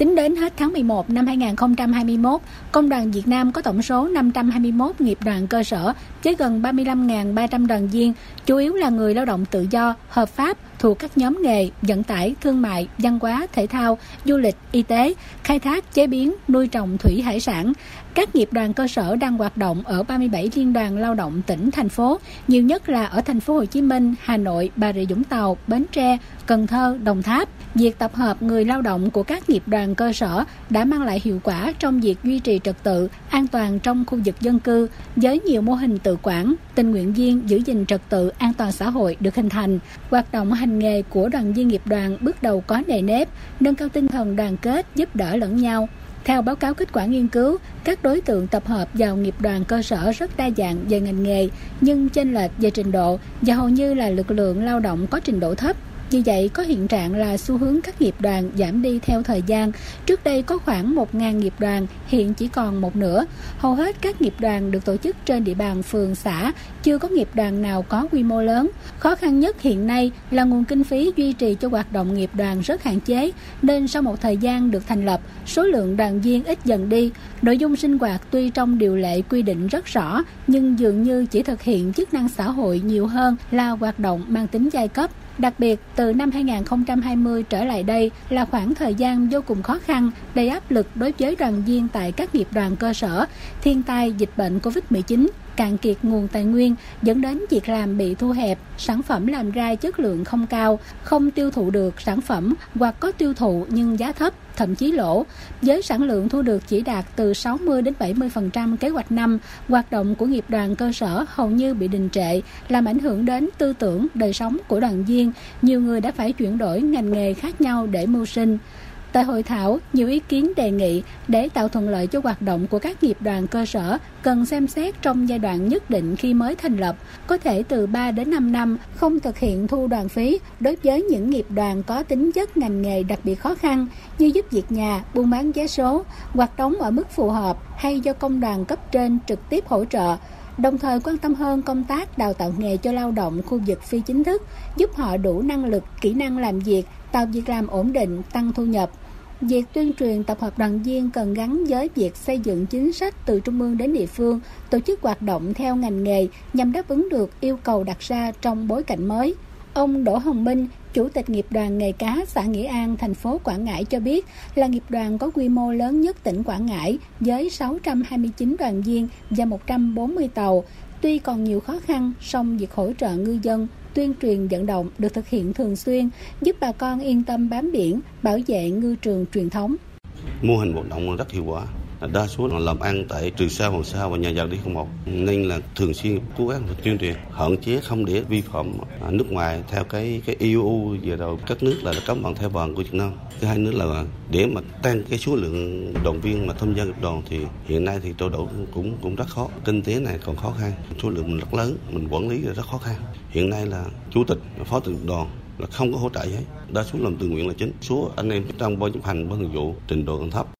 Tính đến hết tháng 11 năm 2021, Công đoàn Việt Nam có tổng số 521 nghiệp đoàn cơ sở với gần 35.300 đoàn viên, chủ yếu là người lao động tự do, hợp pháp, thuộc các nhóm nghề vận tải, thương mại, văn hóa, thể thao, du lịch, y tế, khai thác, chế biến, nuôi trồng thủy hải sản. Các nghiệp đoàn cơ sở đang hoạt động ở 37 liên đoàn lao động tỉnh, thành phố, nhiều nhất là ở thành phố Hồ Chí Minh, Hà Nội, Bà Rịa Vũng Tàu, Bến Tre, Cần Thơ, Đồng Tháp. Việc tập hợp người lao động của các nghiệp đoàn cơ sở đã mang lại hiệu quả trong việc duy trì trật tự, an toàn trong khu vực dân cư với nhiều mô hình tự quản, tình nguyện viên giữ gìn trật tự an toàn xã hội được hình thành. Hoạt động hành nghề của đoàn viên nghiệp đoàn bước đầu có nề nếp, nâng cao tinh thần đoàn kết, giúp đỡ lẫn nhau. Theo báo cáo kết quả nghiên cứu, các đối tượng tập hợp vào nghiệp đoàn cơ sở rất đa dạng về ngành nghề, nhưng chênh lệch về trình độ và hầu như là lực lượng lao động có trình độ thấp vì vậy, có hiện trạng là xu hướng các nghiệp đoàn giảm đi theo thời gian. Trước đây có khoảng 1.000 nghiệp đoàn, hiện chỉ còn một nửa. Hầu hết các nghiệp đoàn được tổ chức trên địa bàn phường xã, chưa có nghiệp đoàn nào có quy mô lớn. Khó khăn nhất hiện nay là nguồn kinh phí duy trì cho hoạt động nghiệp đoàn rất hạn chế, nên sau một thời gian được thành lập, số lượng đoàn viên ít dần đi. Nội dung sinh hoạt tuy trong điều lệ quy định rất rõ, nhưng dường như chỉ thực hiện chức năng xã hội nhiều hơn là hoạt động mang tính giai cấp. Đặc biệt, từ năm 2020 trở lại đây là khoảng thời gian vô cùng khó khăn, đầy áp lực đối với đoàn viên tại các nghiệp đoàn cơ sở, thiên tai dịch bệnh COVID-19 cạn kiệt nguồn tài nguyên dẫn đến việc làm bị thu hẹp, sản phẩm làm ra chất lượng không cao, không tiêu thụ được sản phẩm hoặc có tiêu thụ nhưng giá thấp, thậm chí lỗ. Với sản lượng thu được chỉ đạt từ 60 đến 70% kế hoạch năm, hoạt động của nghiệp đoàn cơ sở hầu như bị đình trệ, làm ảnh hưởng đến tư tưởng, đời sống của đoàn viên. Nhiều người đã phải chuyển đổi ngành nghề khác nhau để mưu sinh. Tại hội thảo, nhiều ý kiến đề nghị để tạo thuận lợi cho hoạt động của các nghiệp đoàn cơ sở cần xem xét trong giai đoạn nhất định khi mới thành lập, có thể từ 3 đến 5 năm không thực hiện thu đoàn phí đối với những nghiệp đoàn có tính chất ngành nghề đặc biệt khó khăn như giúp việc nhà, buôn bán vé số, hoạt động ở mức phù hợp hay do công đoàn cấp trên trực tiếp hỗ trợ đồng thời quan tâm hơn công tác đào tạo nghề cho lao động khu vực phi chính thức, giúp họ đủ năng lực, kỹ năng làm việc, tạo việc làm ổn định, tăng thu nhập. Việc tuyên truyền tập hợp đoàn viên cần gắn với việc xây dựng chính sách từ trung ương đến địa phương, tổ chức hoạt động theo ngành nghề nhằm đáp ứng được yêu cầu đặt ra trong bối cảnh mới. Ông Đỗ Hồng Minh, Chủ tịch nghiệp đoàn nghề cá xã Nghĩa An, thành phố Quảng Ngãi cho biết là nghiệp đoàn có quy mô lớn nhất tỉnh Quảng Ngãi với 629 đoàn viên và 140 tàu. Tuy còn nhiều khó khăn, song việc hỗ trợ ngư dân tuyên truyền vận động được thực hiện thường xuyên, giúp bà con yên tâm bám biển, bảo vệ ngư trường truyền thống. Mô hình hoạt động rất hiệu quả, đa số là làm ăn tại Trường Sa, Hoàng Sa và nhà giàu đi không một. Nên là thường xuyên cố gắng tuyên truyền hạn chế không để vi phạm nước ngoài theo cái cái EU về đầu các nước là cấm bằng theo bằng của Việt Nam. Thứ hai nữa là để mà tăng cái số lượng đoàn viên mà tham gia nghiệp đoàn thì hiện nay thì tôi đổ cũng cũng rất khó. Kinh tế này còn khó khăn số lượng mình rất lớn mình quản lý là rất khó khăn. Hiện nay là chủ tịch phó chủ tịch đoàn là không có hỗ trợ gì hết. Đa số làm tự nguyện là chính. Số anh em trong ban chấp hành ban thường vụ trình độ còn thấp.